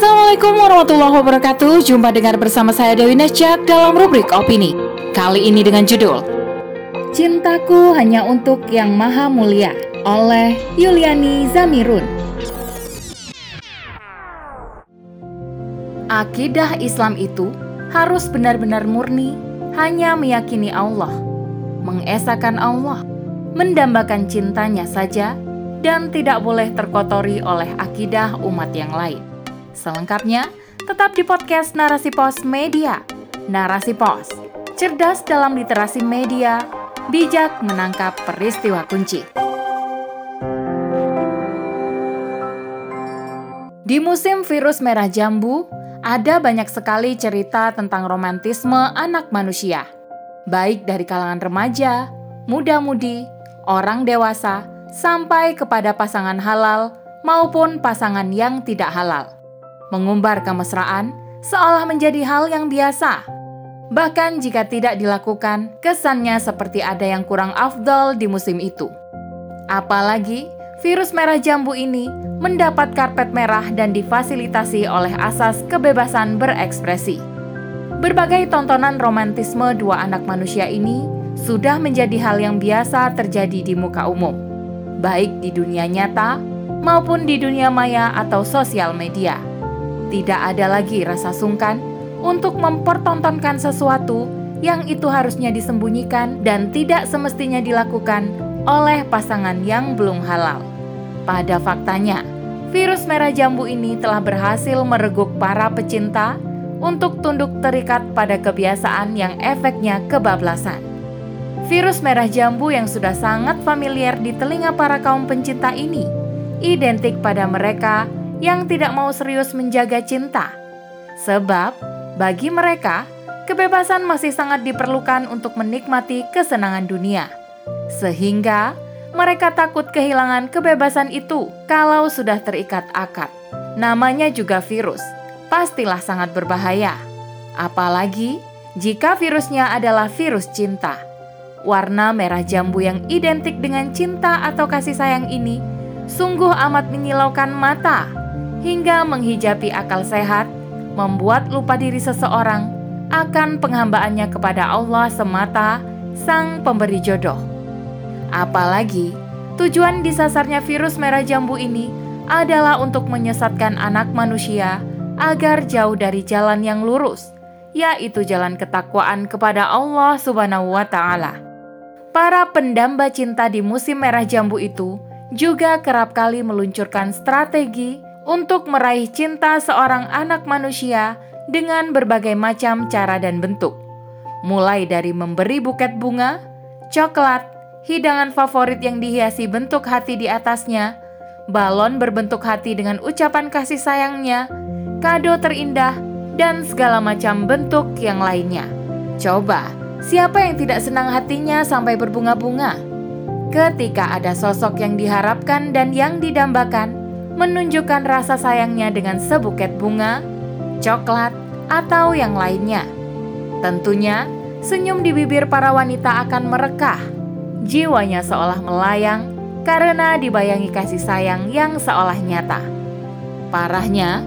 Assalamualaikum warahmatullahi wabarakatuh. Jumpa dengar bersama saya Dewi Nesjak dalam rubrik Opini. Kali ini dengan judul Cintaku Hanya Untuk Yang Maha Mulia oleh Yuliani Zamirun. Akidah Islam itu harus benar-benar murni hanya meyakini Allah mengesahkan Allah mendambakan cintanya saja dan tidak boleh terkotori oleh akidah umat yang lain Selengkapnya, tetap di podcast Narasi Pos Media. Narasi Pos, cerdas dalam literasi media, bijak menangkap peristiwa kunci. Di musim virus merah jambu, ada banyak sekali cerita tentang romantisme anak manusia, baik dari kalangan remaja, muda-mudi, orang dewasa, sampai kepada pasangan halal maupun pasangan yang tidak halal mengumbar kemesraan seolah menjadi hal yang biasa. Bahkan jika tidak dilakukan, kesannya seperti ada yang kurang afdol di musim itu. Apalagi virus merah jambu ini mendapat karpet merah dan difasilitasi oleh asas kebebasan berekspresi. Berbagai tontonan romantisme dua anak manusia ini sudah menjadi hal yang biasa terjadi di muka umum, baik di dunia nyata maupun di dunia maya atau sosial media. Tidak ada lagi rasa sungkan untuk mempertontonkan sesuatu yang itu harusnya disembunyikan dan tidak semestinya dilakukan oleh pasangan yang belum halal. Pada faktanya, virus merah jambu ini telah berhasil mereguk para pecinta untuk tunduk terikat pada kebiasaan yang efeknya kebablasan. Virus merah jambu yang sudah sangat familiar di telinga para kaum pencinta ini identik pada mereka yang tidak mau serius menjaga cinta. Sebab bagi mereka, kebebasan masih sangat diperlukan untuk menikmati kesenangan dunia. Sehingga mereka takut kehilangan kebebasan itu kalau sudah terikat akad. Namanya juga virus, pastilah sangat berbahaya. Apalagi jika virusnya adalah virus cinta. Warna merah jambu yang identik dengan cinta atau kasih sayang ini sungguh amat menyilaukan mata hingga menghijabi akal sehat, membuat lupa diri seseorang akan penghambaannya kepada Allah semata, Sang Pemberi Jodoh. Apalagi tujuan disasarnya virus merah jambu ini adalah untuk menyesatkan anak manusia agar jauh dari jalan yang lurus, yaitu jalan ketakwaan kepada Allah Subhanahu wa Ta'ala. Para pendamba cinta di musim merah jambu itu juga kerap kali meluncurkan strategi untuk meraih cinta seorang anak manusia dengan berbagai macam cara dan bentuk, mulai dari memberi buket bunga, coklat, hidangan favorit yang dihiasi bentuk hati di atasnya, balon berbentuk hati dengan ucapan kasih sayangnya, kado terindah, dan segala macam bentuk yang lainnya. Coba, siapa yang tidak senang hatinya sampai berbunga-bunga? Ketika ada sosok yang diharapkan dan yang didambakan, menunjukkan rasa sayangnya dengan sebuket bunga, coklat, atau yang lainnya. Tentunya, senyum di bibir para wanita akan merekah. Jiwanya seolah melayang karena dibayangi kasih sayang yang seolah nyata. Parahnya,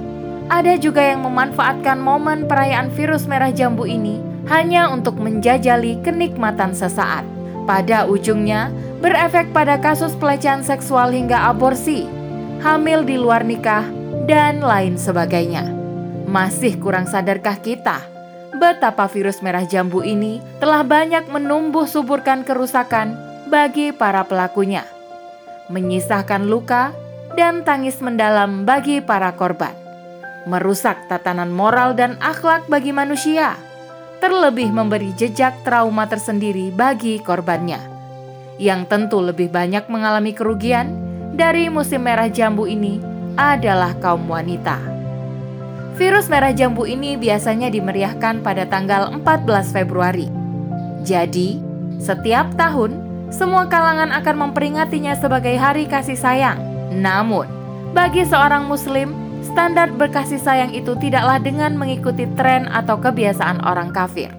ada juga yang memanfaatkan momen perayaan virus merah jambu ini hanya untuk menjajali kenikmatan sesaat. Pada ujungnya, berefek pada kasus pelecehan seksual hingga aborsi hamil di luar nikah, dan lain sebagainya. Masih kurang sadarkah kita? Betapa virus merah jambu ini telah banyak menumbuh suburkan kerusakan bagi para pelakunya, menyisahkan luka dan tangis mendalam bagi para korban, merusak tatanan moral dan akhlak bagi manusia, terlebih memberi jejak trauma tersendiri bagi korbannya, yang tentu lebih banyak mengalami kerugian dari musim merah jambu ini adalah kaum wanita. Virus merah jambu ini biasanya dimeriahkan pada tanggal 14 Februari. Jadi, setiap tahun semua kalangan akan memperingatinya sebagai hari kasih sayang. Namun, bagi seorang muslim, standar berkasih sayang itu tidaklah dengan mengikuti tren atau kebiasaan orang kafir.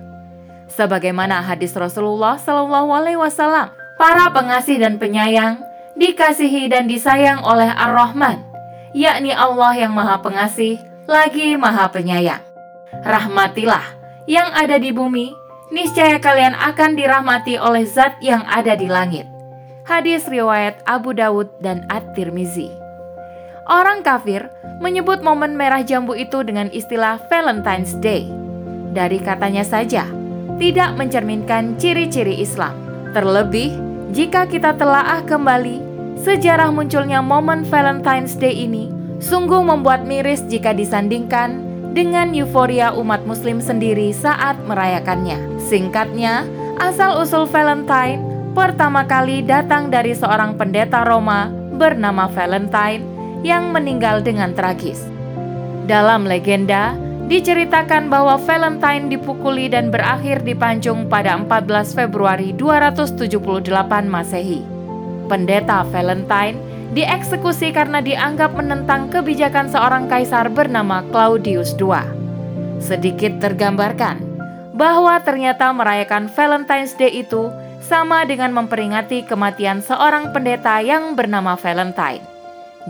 Sebagaimana hadis Rasulullah wasallam, para pengasih dan penyayang dikasihi dan disayang oleh Ar-Rahman, yakni Allah yang Maha Pengasih lagi Maha Penyayang. Rahmatilah yang ada di bumi, niscaya kalian akan dirahmati oleh Zat yang ada di langit. Hadis riwayat Abu Dawud dan At-Tirmizi. Orang kafir menyebut momen merah jambu itu dengan istilah Valentine's Day. Dari katanya saja, tidak mencerminkan ciri-ciri Islam. Terlebih, jika kita telaah kembali, sejarah munculnya momen Valentine's Day ini sungguh membuat miris jika disandingkan dengan euforia umat muslim sendiri saat merayakannya. Singkatnya, asal-usul Valentine pertama kali datang dari seorang pendeta Roma bernama Valentine yang meninggal dengan tragis. Dalam legenda, diceritakan bahwa Valentine dipukuli dan berakhir dipancung pada 14 Februari 278 Masehi. Pendeta Valentine dieksekusi karena dianggap menentang kebijakan seorang kaisar bernama Claudius II. Sedikit tergambarkan bahwa ternyata merayakan Valentine's Day itu sama dengan memperingati kematian seorang pendeta yang bernama Valentine.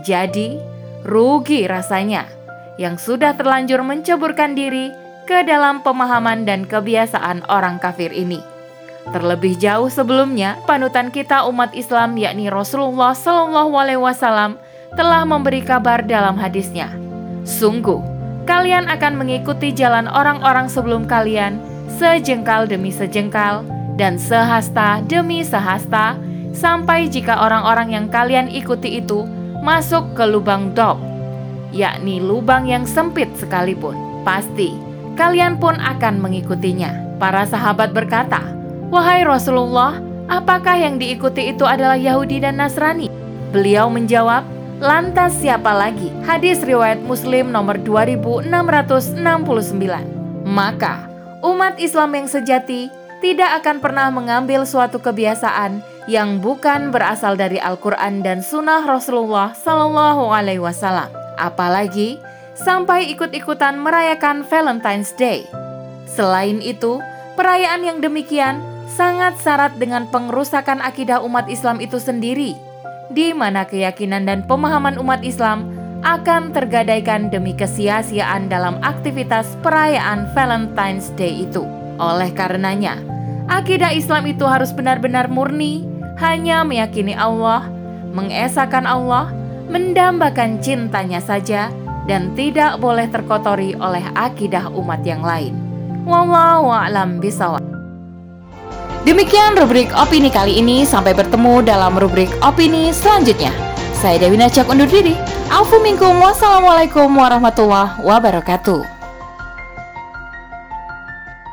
Jadi, rugi rasanya yang sudah terlanjur menceburkan diri ke dalam pemahaman dan kebiasaan orang kafir ini. Terlebih jauh sebelumnya, panutan kita umat Islam yakni Rasulullah Wasallam telah memberi kabar dalam hadisnya. Sungguh, kalian akan mengikuti jalan orang-orang sebelum kalian sejengkal demi sejengkal dan sehasta demi sehasta sampai jika orang-orang yang kalian ikuti itu masuk ke lubang dob yakni lubang yang sempit sekalipun. Pasti kalian pun akan mengikutinya. Para sahabat berkata, "Wahai Rasulullah, apakah yang diikuti itu adalah Yahudi dan Nasrani?" Beliau menjawab, "Lantas siapa lagi?" Hadis riwayat Muslim nomor 2669. Maka, umat Islam yang sejati tidak akan pernah mengambil suatu kebiasaan yang bukan berasal dari Al-Quran dan Sunnah Rasulullah Wasallam apalagi sampai ikut-ikutan merayakan Valentine's Day. Selain itu, perayaan yang demikian sangat syarat dengan pengerusakan akidah umat Islam itu sendiri, di mana keyakinan dan pemahaman umat Islam akan tergadaikan demi kesia-siaan dalam aktivitas perayaan Valentine's Day itu. Oleh karenanya, akidah Islam itu harus benar-benar murni, hanya meyakini Allah, mengesahkan Allah, mendambakan cintanya saja dan tidak boleh terkotori oleh akidah umat yang lain. Wallahu a'lam bishawab. Demikian rubrik opini kali ini. Sampai bertemu dalam rubrik opini selanjutnya. Saya Dewi Najak undur diri. Alfu minkum. Wassalamualaikum warahmatullahi wabarakatuh.